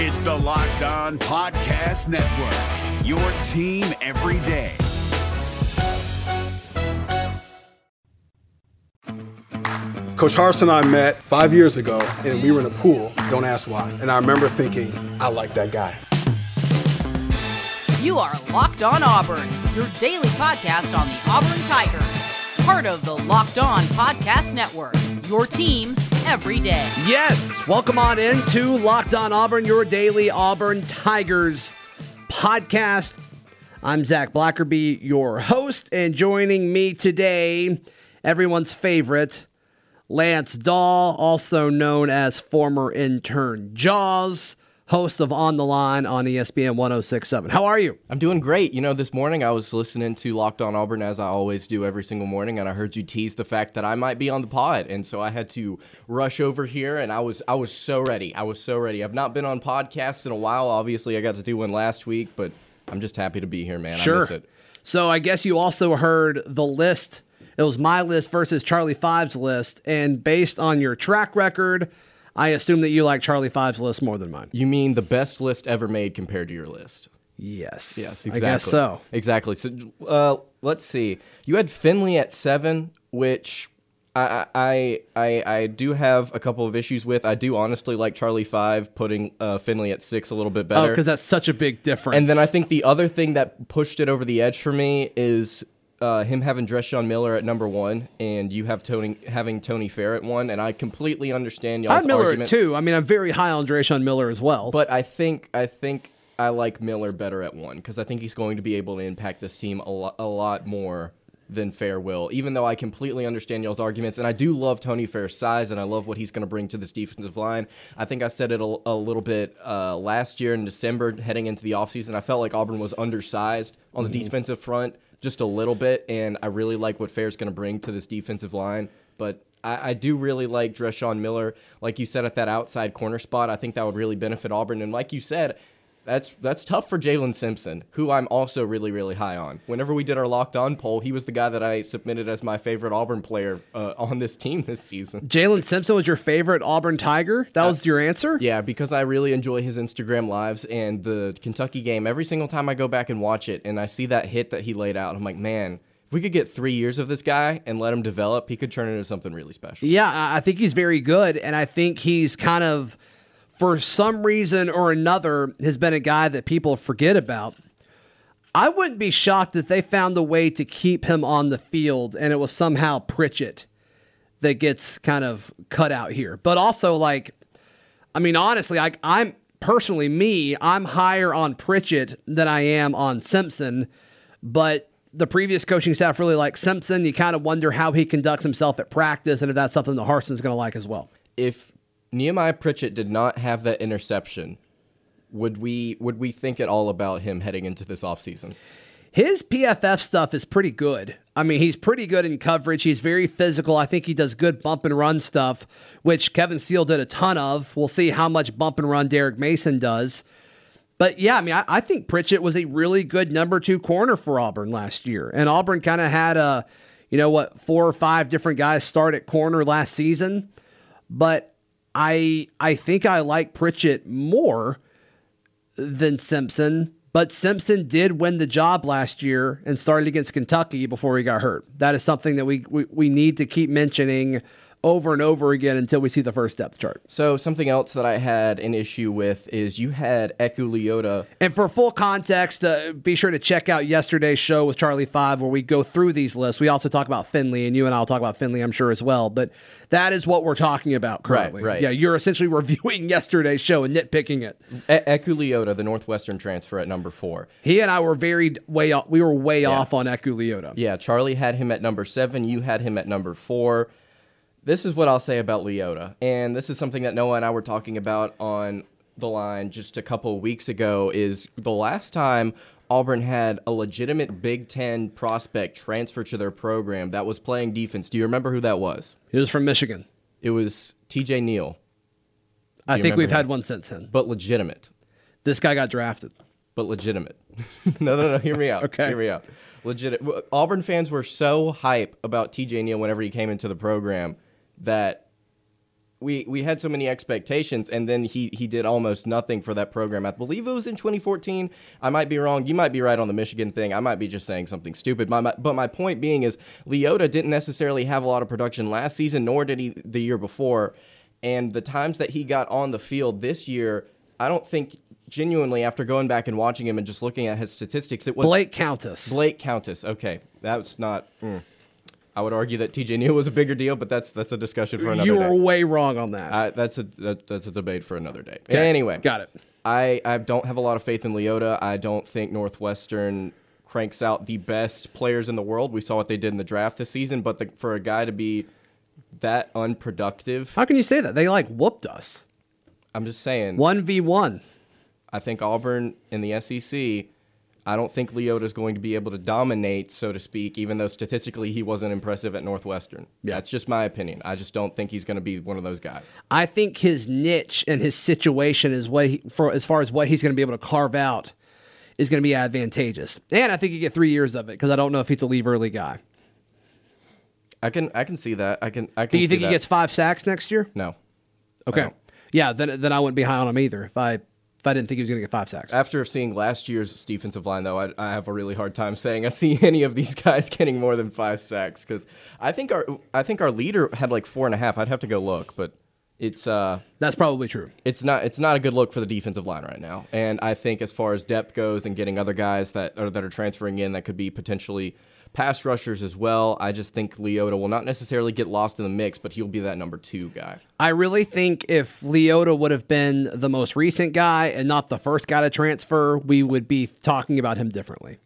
It's the Locked On Podcast Network, your team every day. Coach Harsin and I met five years ago, and we were in a pool. Don't ask why. And I remember thinking, I like that guy. You are Locked On Auburn, your daily podcast on the Auburn Tigers. Part of the Locked On Podcast Network, your team every day. Yes, welcome on into Locked On Auburn, your daily Auburn Tigers podcast. I'm Zac Blackerby, your host, and joining me today, everyone's favorite, Lance Dawe, also known as former intern Jaws, host of On the Line on ESPN 1067. How are you? I'm doing great. You know, this morning I was listening to Locked On Auburn as I always do every single morning, and I heard you tease the fact that I might be on the pod, and so I had to rush over here, and I was I was so ready. I was so ready. I've not been on podcasts in a while. Obviously, I got to do one last week, but I'm just happy to be here, man. I miss it. So I guess you also heard the list. It was my list versus Charlie Five's list, and based on your track record, I assume that you like Charlie Five's list more than mine. You mean the best list ever made compared to your list? Yes. Yes, I exactly. guess so. Exactly. So, uh, let's see. You had Finley at seven, which I, I I I do have a couple of issues with. I do honestly like Charlie five putting uh, Finley at six a little bit Oh, better. because that's such a big difference. and then I think the other thing that pushed it over the edge for me is. Uh, him having Dreshun Miller at number one, and you have Tony having Tony Fair at one, and I completely understand y'all's have Miller at two. I mean, I'm very high on Dreshun Miller as well. But I think I think I like Miller better at one because I think he's going to be able to impact this team a, lo- a lot more than Fair will. Even though I completely understand y'all's arguments, and I do love Tony Fair's size, and I love what he's going to bring to this defensive line. I think I said it a, a little bit uh, last year in December, heading into the offseason. I felt like Auburn was undersized on the defensive front just a little bit, and I really like what Fair's going to bring to this defensive line. But I, I do really like Dreshun Miller. Like you said, at that outside corner spot, I think that would really benefit Auburn. And like you said, that's that's tough for Jaylin Simpson, who I'm also really, really high on. Whenever we did our locked on poll, he was the guy that I submitted as my favorite Auburn player uh, on this team this season. Jaylin Simpson was your favorite Auburn Tiger. That was your answer. Yeah, because I really enjoy his Instagram lives and the Kentucky game. Every single time I go back and watch it and I see that hit that he laid out, I'm like, man, if we could get three years of this guy and let him develop, he could turn into something really special. Yeah, I I think he's very good, and I think he's kind of, for some reason or another, has been a guy that people forget about. I wouldn't be shocked if they found a way to keep him on the field, and it was somehow Pritchett that gets kind of cut out here. But also, like, I mean, honestly, like I'm personally me, I'm higher on Pritchett than I am on Simpson, but the previous coaching staff really likes Simpson. You kind of wonder how he conducts himself at practice and if that's something that Harsin's going to like as well. if Nehemiah Pritchett did not have that interception, would we would we think at all about him heading into this offseason? His PFF stuff is pretty good. I mean, he's pretty good in coverage. He's very physical. I think he does good bump and run stuff, which Kevin Steele did a ton of. We'll see how much bump and run Derek Mason does. But yeah, I mean, I, I think Pritchett was a really good number two corner for Auburn last year. And Auburn kind of had a, you know what, four or five different guys start at corner last season. But I I think I like Pritchett more than Simpson. But Simpson did win the job last year and started against Kentucky before he got hurt. That is something that we, we, we need to keep mentioning over and over again until we see the first depth chart. So something else that I had an issue with is you had Eku Leota. And for full context, uh, be sure to check out yesterday's show with Charlie Five, where we go through these lists. We also talk about Finley, and you and I will talk about Finley, I'm sure, as well. But that is what we're talking about currently. right. right. Yeah, you're essentially reviewing yesterday's show and nitpicking it. E- Eku Leota, the Northwestern transfer at number four. He and I were very way off. We were way off on Eku Leota. Yeah, Charlie had him at number seven. You had him at number four. This is what I'll say about Leota. And this is something that Noah and I were talking about on the line just a couple weeks ago is the last time Auburn had a legitimate Big Ten prospect transfer to their program that was playing defense. Do you remember who that was? He was from Michigan. It was TJ Neal, I think we've remember had one since then. but legitimate. This guy got drafted. but legitimate. no, no, no. Hear me out. Okay. Hear me out. Legit. Auburn fans were so hype about TJ Neal whenever he came into the program that we we had so many expectations, and then he he did almost nothing for that program. I believe it was in 2014. I might be wrong. You might be right on the Michigan thing. I might be just saying something stupid. My, my, but my point being is, Leota didn't necessarily have a lot of production last season, nor did he the year before. And the times that he got on the field this year, I don't think genuinely after going back and watching him and just looking at his statistics, it was Blake Countess. Blake Countess. Okay, that's not. mm. I would argue that TJ Neal was a bigger deal, but that's that's a discussion for another you day. were way wrong on that. Uh, that's a that, that's a debate for another day. Okay, Anyway, got it. I I don't have a lot of faith in Leota. I don't think Northwestern cranks out the best players in the world. We saw what they did in the draft this season, but the, for a guy to be that unproductive, How can you say that? They like whooped us. I'm just saying. 1v1. I think Auburn in the SEC. I don't think Leota is going to be able to dominate, so to speak, even though statistically he wasn't impressive at Northwestern. Yeah. That's just my opinion. I just don't think he's going to be one of those guys. I think his niche and his situation is what he, for as far as what he's going to be able to carve out is going to be advantageous. And I think you get three years of it because I don't know if he's a leave early guy. I can I can see that. I can I can. Do you think that. he gets five sacks next year? no? Okay. Yeah, then then I wouldn't be high on him either if I if I didn't think he was going to get five sacks. After seeing last year's defensive line, though, I, I have a really hard time saying I see any of these guys getting more than five sacks because I think our I think our leader had like four and a half. I'd have to go look, but it's uh That's probably true. it's not it's not a good look for the defensive line right now. And I think as far as depth goes and getting other guys that are, that are transferring in that could be potentially pass rushers as well, I just think Leota will not necessarily get lost in the mix, but he'll be that number two guy. I really think if Leota would have been the most recent guy and not the first guy to transfer, we would be talking about him differently.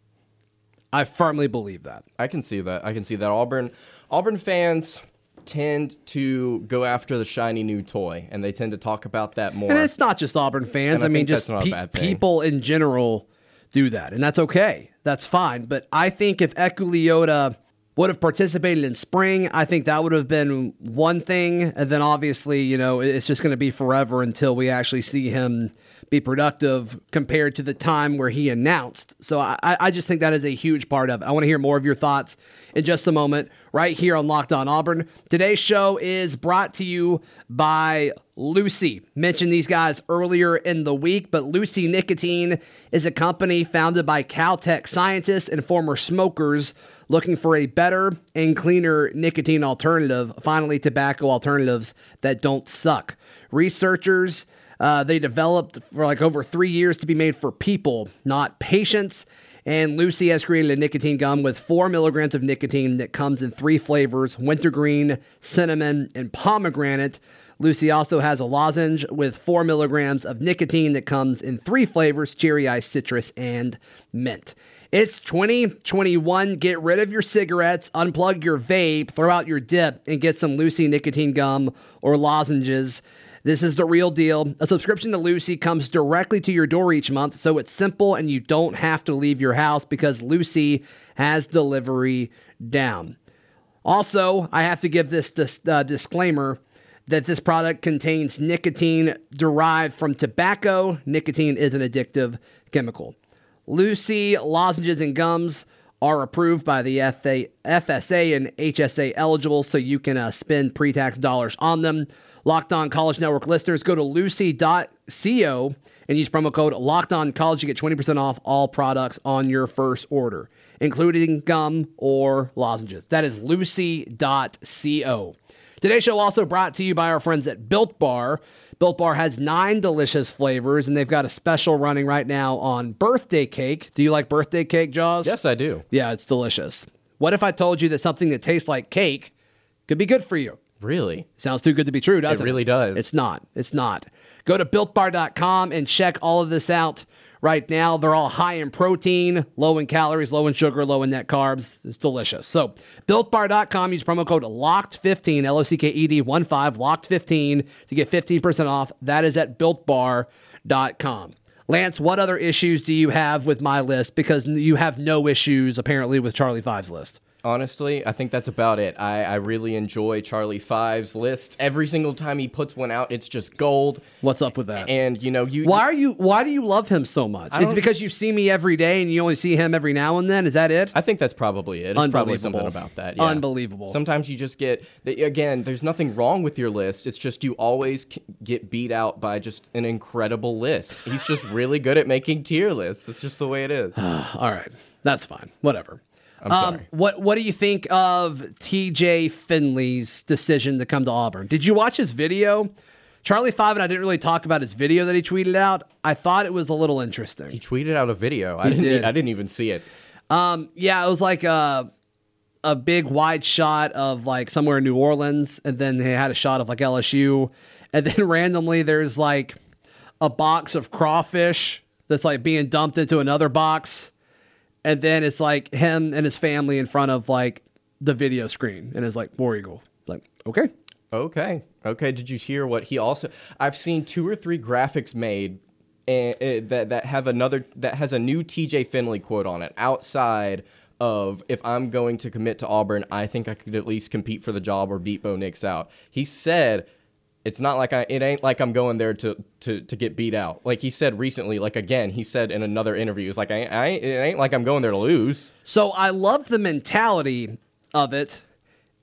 I firmly believe that. I can see that. I can see that. Auburn Auburn fans tend to go after the shiny new toy, and they tend to talk about that more. And it's not just Auburn fans. And I I, mean, just pe- people in general do that, and that's okay. That's fine. But I think if Eku Leota would have participated in spring, I think that would have been one thing. And then obviously, you know, it's just going to be forever until we actually see him be productive compared to the time where he announced. So I, I just think that is a huge part of it. I want to hear more of your thoughts in just a moment, right here on Locked On Auburn. Today's show is brought to you by Lucy. Mentioned these guys earlier in the week, but Lucy Nicotine is a company founded by Caltech scientists and former smokers looking for a better and cleaner nicotine alternative. Finally, tobacco alternatives that don't suck. Researchers uh, they developed for like over three years to be made for people, not patients. And Lucy has created a nicotine gum with four milligrams of nicotine that comes in three flavors wintergreen, cinnamon, and pomegranate. Lucy also has a lozenge with four milligrams of nicotine that comes in three flavors cherry ice, citrus, and mint. It's 2021. Get rid of your cigarettes, unplug your vape, throw out your dip, and get some Lucy nicotine gum or lozenges. This is the real deal. A subscription to Lucy comes directly to your door each month, so it's simple and you don't have to leave your house because Lucy has delivery down. Also, I have to give this dis- uh, disclaimer that this product contains nicotine derived from tobacco. Nicotine is an addictive chemical. Lucy lozenges and gums are approved by the FA- FSA and HSA eligible, so you can uh, spend pre tax dollars on them. Locked On College Network listeners, go to lucy.co and use promo code Locked On College. You get 20% off all products on your first order, including gum or lozenges. That is lucy.co. Today's show also brought to you by our friends at Built Bar. Built Bar has nine delicious flavors, and they've got a special running right now on birthday cake. Do you like birthday cake, Jaws? yes, I do. Yeah, it's delicious. What if I told you that something that tastes like cake could be good for you? Really? Sounds too good to be true, doesn't it? really does. It's not. It's not. Go to builtbar.com and check all of this out right now. They're all high in protein, low in calories, low in sugar, low in net carbs. It's delicious. So, builtbar.com, use promo code LOCKED15, L O C K E D 1 5, LOCKED15 to get 15% off. That is at builtbar.com. Lance, what other issues do you have with my list? Because you have no issues apparently with Charlie Five's list. Honestly. I think that's about it. I, I really enjoy Charlie Five's list. Every single time he puts one out, it's just gold. What's up with that? And you know, you why are you? Why do you love him so much? It's because you see me every day and you only see him every now and then. Is that it? I think that's probably it. It's probably something about that. yeah. Unbelievable. Sometimes you just get again. There's nothing wrong with your list. It's just you always get beat out by just an incredible list. He's just really good at making tier lists. It's just the way it is. All right, that's fine. Whatever. Um, what What do you think of T.J. Finley's decision to come to Auburn? Did you watch his video? Charlie Five and I didn't really talk about his video that he tweeted out. I thought it was a little interesting. He tweeted out a video. I didn't. did. I didn't even see it. Um, yeah, it was like a a big wide shot of like somewhere in New Orleans, and then they had a shot of like LSU, and then randomly there's like a box of crawfish that's like being dumped into another box, and then it's like him and his family in front of like the video screen, and it's like War Eagle. Like okay, Okay. Okay. Did you hear what he also? I've seen two or three graphics made and, uh, that that have another that has a new TJ Finley quote on it outside of if I'm going to commit to Auburn, I think I could at least compete for the job or beat Bo Nix out. He said. It's not like I. It ain't like I'm going there to, to, to get beat out. Like he said recently. Like again, he said in another interview, "It's like I, I ain't- it ain't like I'm going there to lose." So I love the mentality of it.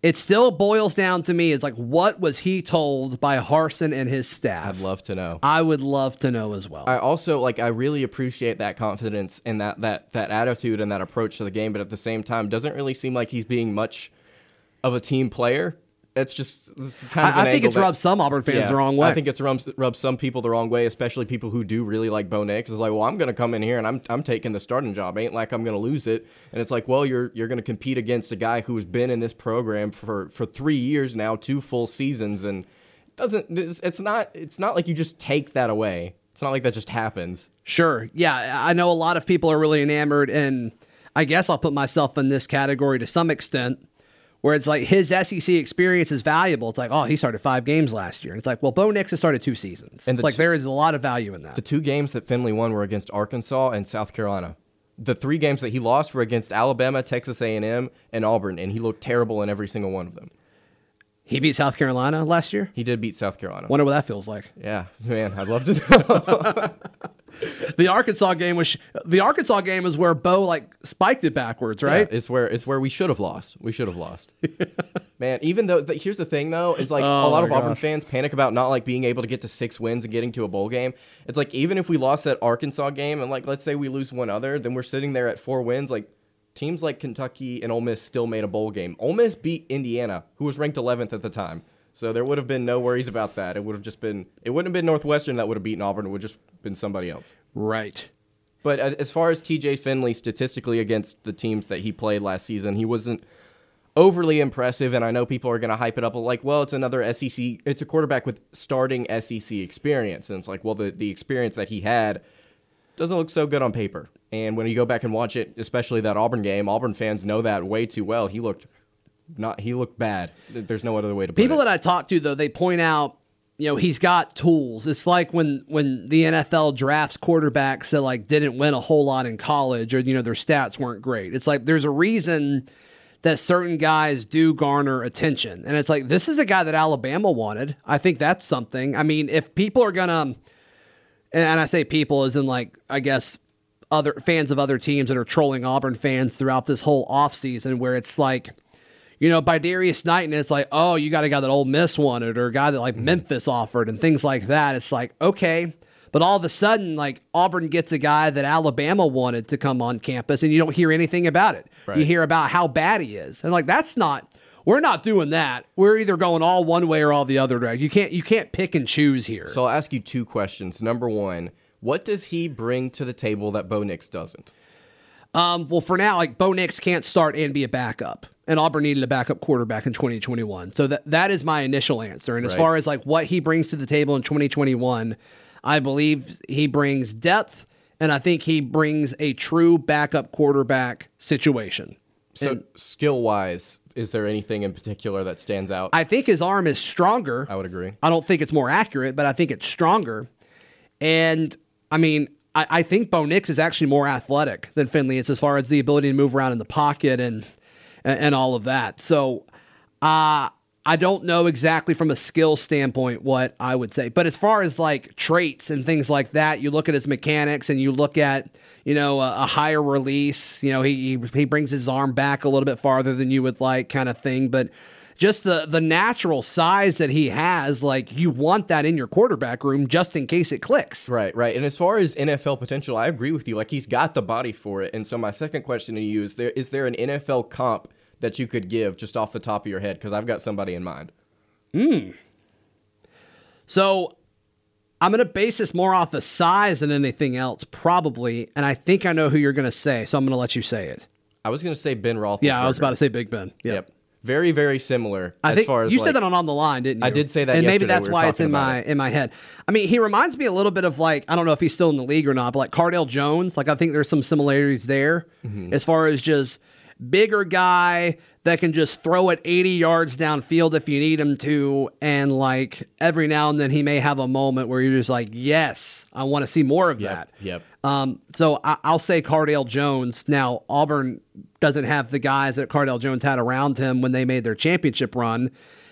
It still boils down to me. It's like, what was he told by Harsin and his staff? I'd love to know. I would love to know as well. I also like I really appreciate that confidence and that that that attitude and that approach to the game, but at the same time, doesn't really seem like he's being much of a team player. It's just it's kind of. I, I think it's that- rubbed some Auburn fans Yeah, the wrong way. I think it's rubs, rubs some people the wrong way, especially people who do really like Bo Nix. It's like, well, I'm going to come in here and I'm I'm taking the starting job. Ain't like I'm going to lose it. And it's like, well, you're you're going to compete against a guy who's been in this program for for three years now, two full seasons, and doesn't it's not it's not like you just take that away. It's not like that just happens. Sure. Yeah, I know a lot of people are really enamored, and I guess I'll put myself in this category to some extent, where it's like his SEC experience is valuable. It's like, oh, he started five games last year. And it's like, well, Bo Nix has started two seasons. And it's the like t- there is a lot of value in that. The two games that Finley won were against Arkansas and South Carolina. The three games that he lost were against Alabama, Texas A&M, and Auburn, and he looked terrible in every single one of them. He beat South Carolina last year. He did beat South Carolina. Wonder what that feels like. Yeah, man, I'd love to know. The Arkansas game was the Arkansas game is where Bo like spiked it backwards, right? Yeah, it's where it's where we should have lost. We should have lost. Man, even though th- here's the thing though, is like Oh a lot of Auburn fans panic about not like being able to get to six wins and getting to a bowl game. It's like even if we lost that Arkansas game and like let's say we lose one other, then we're sitting there at four wins. Like teams like Kentucky and Ole Miss still made a bowl game. Ole Miss beat Indiana, who was ranked 11th at the time. So there would have been no worries about that. It would have just been it wouldn't have been Northwestern that would have beaten Auburn. It would have just been somebody else. Right. But as far as TJ Finley statistically against the teams that he played last season, he wasn't overly impressive. And I know people are going to hype it up like, well, it's another SEC. It's a quarterback with starting SEC experience. And it's like, well, the, the experience that he had doesn't look so good on paper. And when you go back and watch it, especially that Auburn game, Auburn fans know that way too well. He looked not. He looked bad. There's no other way to put People it. that I talk to though, they point out, you know, he's got tools. It's like when when the NFL drafts quarterbacks that like didn't win a whole lot in college or you know their stats weren't great. It's like there's a reason that certain guys do garner attention. And it's like this is a guy that Alabama wanted. I think that's something. I mean, if people are going to and I say people as in like I guess other fans of other teams that are trolling Auburn fans throughout this whole offseason where it's like you know, by Darius Knight, and it's like, oh, you got a guy that Ole Miss wanted, or a guy that like mm-hmm. Memphis offered, and things like that. It's like, okay. But all of a sudden, like Auburn gets a guy that Alabama wanted to come on campus, and you don't hear anything about it. You hear about how bad he is, and like that's not. We're not doing that. We're either going all one way or all the other way. You can't. You can't pick and choose here. So I'll ask you two questions. Number one, what does he bring to the table that Bo Nix doesn't? Um, well, for now, like Bo Nix can't start and be a backup, and Auburn needed a backup quarterback in 2021. So that that is my initial answer. And as Right. far as like what he brings to the table in 2021, I believe he brings depth, and I think he brings a true backup quarterback situation. So skill wise, is there anything in particular that stands out? I think his arm is stronger. I would agree. I don't think it's more accurate, but I think it's stronger. And I mean, I, I think Bo Nix is actually more athletic than Finley is as far as the ability to move around in the pocket and and, and all of that. So, uh, I don't know exactly from a skill standpoint what I would say, but as far as like traits and things like that, you look at his mechanics and you look at you know a, a higher release. You know he he brings his arm back a little bit farther than you would like, kind of thing. But just the the natural size that he has, like you want that in your quarterback room just in case it clicks. Right, right. And as far as NFL potential, I agree with you. Like he's got the body for it. And so my second question to you is there is there an NFL comp that you could give just off the top of your head? Because I've got somebody in mind. Hmm. So I'm going to base this more off the size than anything else, probably. And I think I know who you're going to say, so I'm going to let you say it. I was going to say Ben Roethlisberger. Yeah, I was about to say Big Ben. Yep. Yep. Very, very similar I as think far as you like, said that on on the line, didn't you? I did say that and maybe that's We why it's in my it. in my head. I mean, he reminds me a little bit of like I don't know if he's still in the league or not, but like Cardale Jones. Like I think there's some similarities there Mm-hmm. as far as just bigger guy that can just throw it 80 yards downfield if you need him to, and like every now and then he may have a moment where you're just like, yes, I want to see more of Yep, that. yep. Um, so I, I'll say Cardale Jones. Now Auburn doesn't have the guys that Cardale Jones had around him when they made their championship run,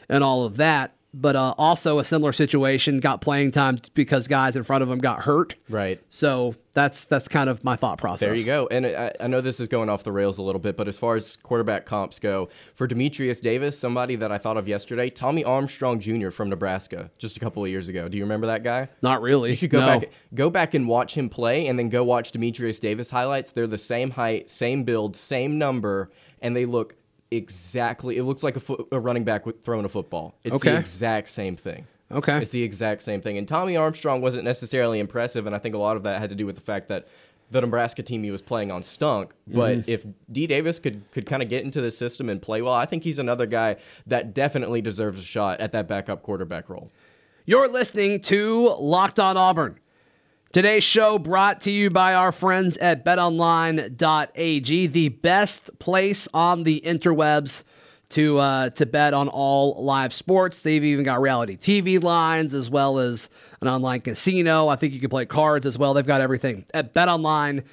and all of that. But uh, also a similar situation, got playing time because guys in front of him got hurt. Right. So that's that's kind of my thought process. There you go. And I, I know this is going off the rails a little bit, but as far as quarterback comps go, for Dematrius Davis, somebody that I thought of yesterday, Tommy Armstrong Jr. from Nebraska, just a couple of years ago. Do you remember that guy? Not really. You should go No. back, go back and watch him play, and then go watch Dematrius Davis highlights. They're the same height, same build, same number, and they look exactly. It looks like a, fo- a running back with throwing a football. It's Okay. the exact same thing. Okay. It's the exact same thing. And Tommy Armstrong wasn't necessarily impressive, and I think a lot of that had to do with the fact that the Nebraska team he was playing on stunk. But Mm-hmm. if D Davis could could kind of get into the system and play well, I think he's another guy that definitely deserves a shot at that backup quarterback role. You're listening to Locked On Auburn. Today's show brought to you by our friends at betonline.ag, the best place on the interwebs to uh, to bet on all live sports. They've even got reality TV lines as well as an online casino. I think you can play cards as well. They've got everything at betonline.ag.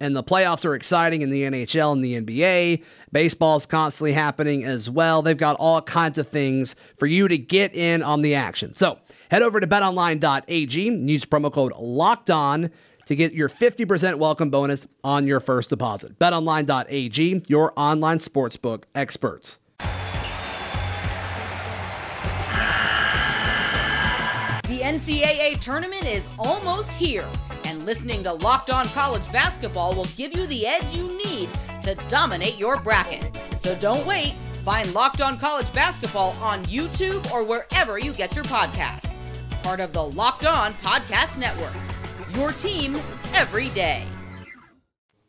And the playoffs are exciting in the NHL and the NBA. Baseball's constantly happening as well. They've got all kinds of things for you to get in on the action. So head over to betonline.ag use promo code locked on to get your 50% welcome bonus on your first deposit. BetOnline.ag, your online sportsbook experts. The NCAA tournament is almost here, and listening to Locked On College Basketball will give you the edge you need to dominate your bracket. So don't wait. Find Locked On College Basketball on YouTube or wherever you get your podcasts. Part of the Locked On Podcast Network. Your team every day.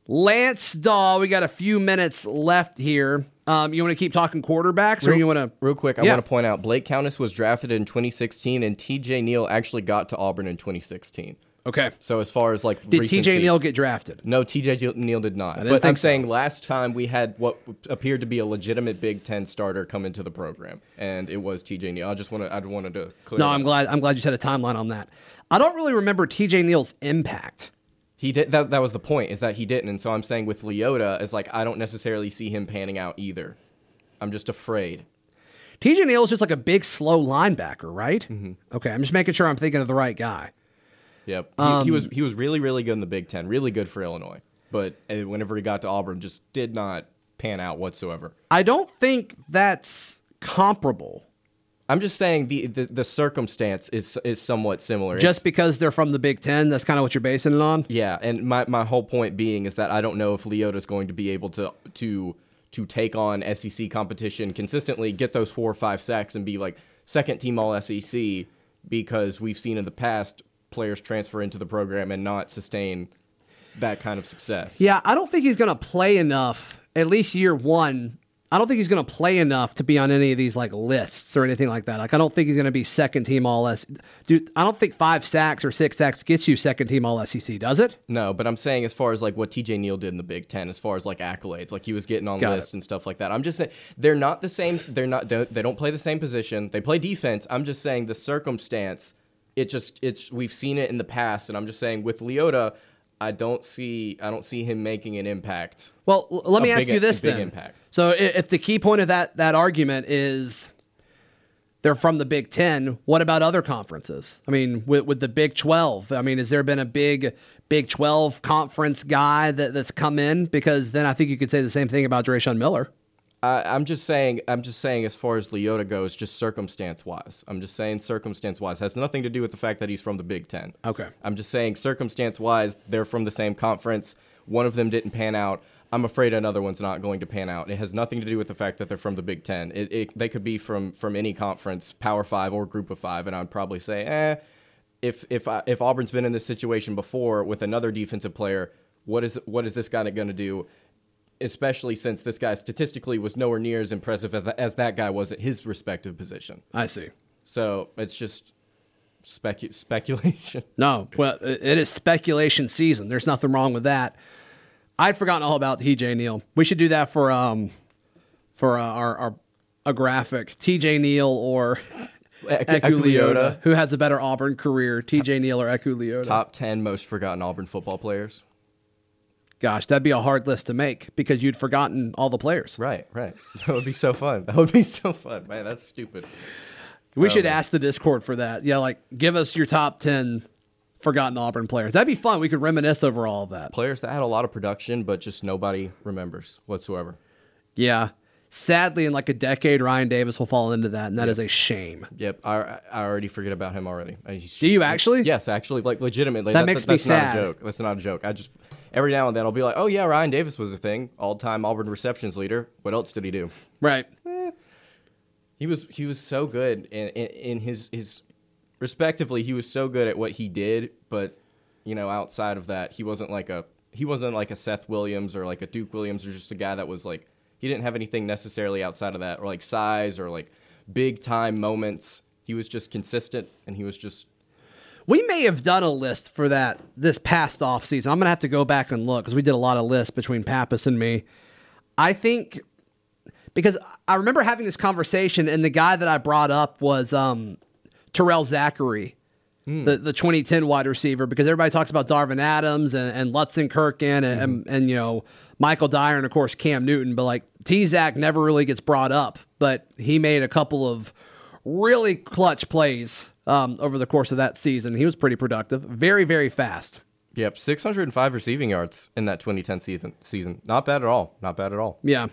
Lance Dawe, we got a few minutes left here. Um, you want to keep talking quarterbacks, or you want to? Real quick, I Yeah. want to point out Blake Countess was drafted in 2016, and TJ Neal actually got to Auburn in 2016. Okay. So as far as like Did recency- TJ Neal get drafted? No, TJ Neal did not. didn't But I'm so. saying last time we had what appeared to be a legitimate Big Ten starter come into the program, and it was TJ Neal. I just want to, I wanted to clear. No, I'm up. glad. I'm glad you said a timeline on that. I don't really remember TJ Neal's impact. He did. That, that was the point. Is that he didn't, and so I'm saying with Leota, is like I don't necessarily see him panning out either. I'm just afraid. TJ Neal is just like a big, slow linebacker, right? Mm-hmm. Okay, I'm just making sure I'm thinking of the right guy. Yep. He, Um, he was he was really really good in the Big Ten. Really good for Illinois. But uh, whenever he got to Auburn, just did not pan out whatsoever. I don't think that's comparable. I'm just saying the the, the circumstance is is somewhat similar. Just because they're from the Big Ten, that's kind of what you're basing it on. Yeah, and my, my whole point being is that I don't know if Leota's going to be able to to to take on SEC competition consistently, get those four or five sacks, and be like second team All SEC because we've seen in the past players transfer into the program and not sustain that kind of success. Yeah, I don't think he's going to play enough. At least year one, I don't think he's going to play enough to be on any of these like lists or anything like that. Like, I don't think he's going to be second team all SEC. Dude, I don't think five sacks or six sacks gets you second team All SEC, does it? No, but I'm saying as far as like what TJ Neal did in the Big Ten, as far as like accolades, like he was getting on Got lists it. and stuff like that. I'm just saying they're not the same. They're not. Don't, they don't play the same position. They play defense. I'm just saying the circumstance. It just it's we've seen it in the past, and I'm just saying with Leota, I don't see I don't see him making an impact. Well, let me ask big- you this then. impact. So, if the key point of that that argument is they're from the Big Ten, what about other conferences? I mean, with, with the Big Twelve, I mean, has there been a big Big Twelve conference guy that, that's come in? Because then I think you could say the same thing about Dreshun Miller. I, I'm just saying. I'm just saying, as far as Leota goes, just circumstance wise. I'm just saying, circumstance wise has nothing to do with the fact that he's from the Big Ten. Okay. I'm just saying, circumstance wise, they're from the same conference. One of them didn't pan out. I'm afraid another one's not going to pan out. It has nothing to do with the fact that they're from the Big Ten. It, it, they could be from from any conference, Power Five or Group of Five, and I'd probably say, eh. If if I, if Auburn's been in this situation before with another defensive player, what is what is this guy going to do? Especially since this guy statistically was nowhere near as impressive as, as that guy was at his respective position. I see. So it's just specu- speculation. No, well, it it is speculation season. There's nothing wrong with that. I'd forgotten all about TJ Neal. We should do that for um for uh, our, our a graphic. TJ Neal or Eku Leota, who has a better Auburn career, TJ Neal or Eku Leota. Top 10 most forgotten Auburn football players. Gosh, that'd be a hard list to make because you'd forgotten all the players. Right, right. That would be so fun. That would be so fun. Man, that's stupid. We should um, ask the Discord for that. Yeah, like give us your top ten forgotten Auburn players. That'd be fun. We could reminisce over all of that. Players that had a lot of production, but just nobody remembers whatsoever. Yeah. Sadly, in like a decade, Ryan Davis will fall into that, and that is a shame. Yep, I, I already forget about him already. He's Do you actually? Yes, actually, like legitimately. That makes me that's sad. not a joke. That's not a joke. I just every now and then I'll be like, oh yeah, Ryan Davis was a thing, all-time Auburn receptions leader. What else did he do? Right. He was he was so good in, in, in his his respectively. He was so good at what he did, but you know, outside of that, he wasn't like a he wasn't like a Seth Williams or like a Duke Williams or just a guy that was like he didn't have anything necessarily outside of that or like size or like big time moments. He was just consistent and he was just We may have done a list for that this past off season. I'm gonna have to go back and look because we did a lot of lists between Pappas and me. I think because I remember having this conversation, and the guy that I brought up was um, Terrell Zachary, the, the 2010 wide receiver, because everybody talks about Darvin Adams and, and Lutzenkirchen and, and, and, you know, Michael Dyer and, of course, Cam Newton. But, like, T Zach never really gets brought up, but he made a couple of really clutch plays um, over the course of that season. He was pretty productive, very, very fast. yep, 605 receiving yards in that 2010 season season. Not bad at all. Not bad at all. Yeah.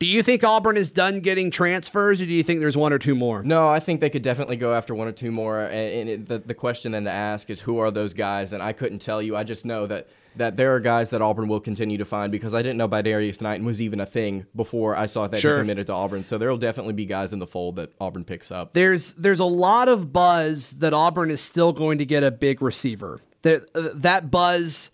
Do you think Auburn is done getting transfers, or do you think there's one or two more? No, I think they could definitely go after one or two more. And, and it, the, the question then to ask is who are those guys? And I couldn't tell you. I just know that, that there are guys that Auburn will continue to find because I didn't know by Darius Knighton was even a thing before I saw that Sure. he committed to Auburn. So there will definitely be guys in the fold that Auburn picks up. there's there's a lot of buzz that Auburn is still going to get a big receiver. That uh, that buzz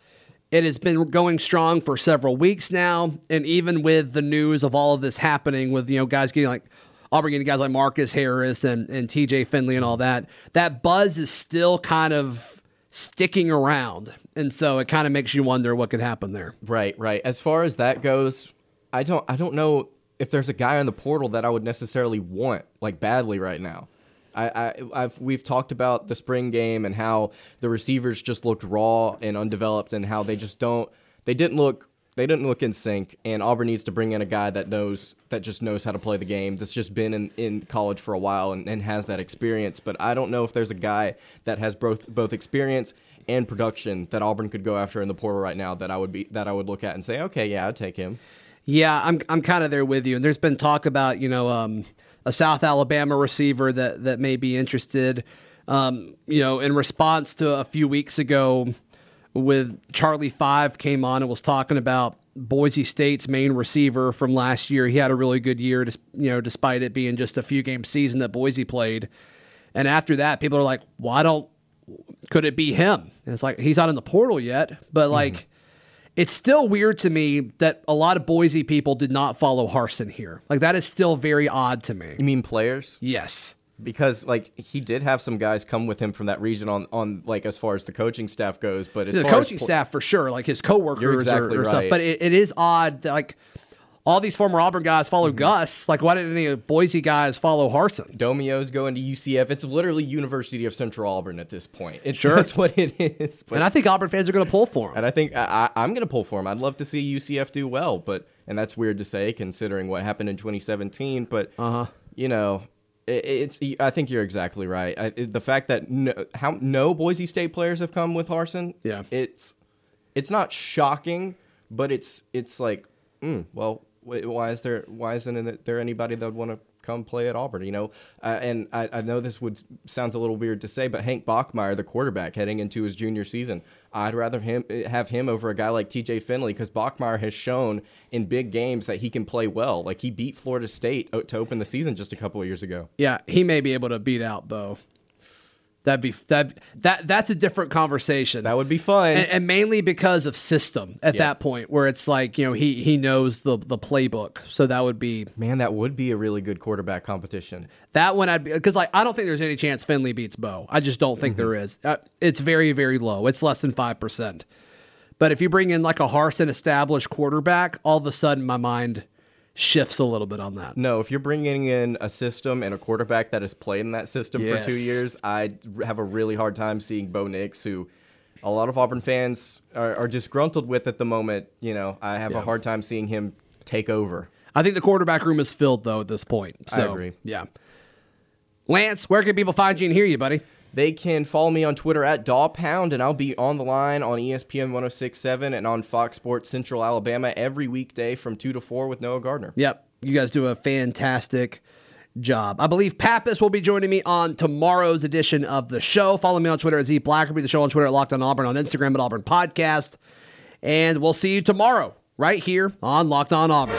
it has been going strong for several weeks now, and even with the news of all of this happening, with you know guys getting like Auburn getting guys like Marcus Harris and and T.J. Finley and all that, that buzz is still kind of sticking around, and so it kind of makes you wonder what could happen there. Right, right. As far as that goes, I don't I don't know if there's a guy on the portal that I would necessarily want like badly right now. I, I I've we've talked about the spring game and how the receivers just looked raw and undeveloped and how they just don't they didn't look they didn't look in sync. And Auburn needs to bring in a guy that knows that just knows how to play the game that's just been in, in college for a while and, and has that experience. But I don't know if there's a guy that has both both experience and production that Auburn could go after in the portal right now that I would be that I would look at and say okay yeah I'd take him. Yeah, I'm I'm kind of there with you. And there's been talk about you know um, a South Alabama receiver that that may be interested. Um, you know, in response to a few weeks ago, with Charlie Five came on and was talking about Boise State's main receiver from last year. He had a really good year, you know, despite it being just a few game season that Boise played. And after that, people are like, "Why don't? Could it be him?" And it's like he's not in the portal yet, but like it's still weird to me that a lot of Boise people did not follow Harsin here. Like that is still very odd to me. you mean players Yes. because like he did have some guys come with him from that region on on like as far as the coaching staff goes but as The far coaching pl- staff for sure, like his coworkers You're or- exactly or, stuff. But it, it is odd that like all these former Auburn guys follow Mm-hmm. Gus. Like, why didn't any Boise guys follow Harsin? Domio's going to UCF. It's literally University of Central Auburn at this point. It's, Sure. That's what it is. But- And I think Auburn fans are going to pull for him. And I think I, I, I'm going to pull for him. I'd love to see UCF do well, but and that's weird to say considering what happened in 2017. But uh-huh. you know, it's. I think you're exactly right. I, the fact that no, how no Boise State players have come with Harsin. Yeah. it's it's not shocking, but it's it's like, mm, well, why is there why isn't there anybody that would want to come play at Auburn? You know, uh, and I, I know this would sounds a little weird to say, but Hank Bachmeier, the quarterback heading into his junior season, I'd rather him have him over a guy like T.J. Finley because Bachmeier has shown in big games that he can play well. Like he beat Florida State to open the season just a couple of years ago. Yeah, he may be able to beat out Bo. That'd be that that that's a different conversation. That would be fun. and, and mainly because of system at Yeah. that point, where it's like you know he he knows the the playbook, so that would be Man, that would be a really good quarterback competition. that one. I'd because like I don't think there's any chance Finley beats Bo. I just don't think there is. Uh, it's very very low. It's less than five percent. But if you bring in like a Harsin established quarterback, all of a sudden my mind shifts a little bit on that. No, if you're bringing in a system and a quarterback that has played in that system for two years, I have a really hard time seeing Bo Nix, who a lot of Auburn fans are, are disgruntled with at the moment. You know, I have a hard time seeing him take over. I think the quarterback room is filled though at this point. I agree. Yeah. Lance, where can people find you and hear you, buddy? They can follow me on Twitter at Dawpound, and I'll be on the line on ESPN 1067 and on Fox Sports Central Alabama every weekday from 2 to 4 with Noah Gardner. Yep. You guys do a fantastic job. I believe Pappas will be joining me on tomorrow's edition of the show. Follow me on Twitter at Z Blackerby, the show on Twitter at Locked on Auburn, on Instagram at Auburn Podcast. And we'll see you tomorrow right here on Locked on Auburn.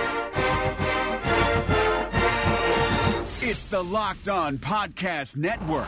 It's the Locked On Podcast Network,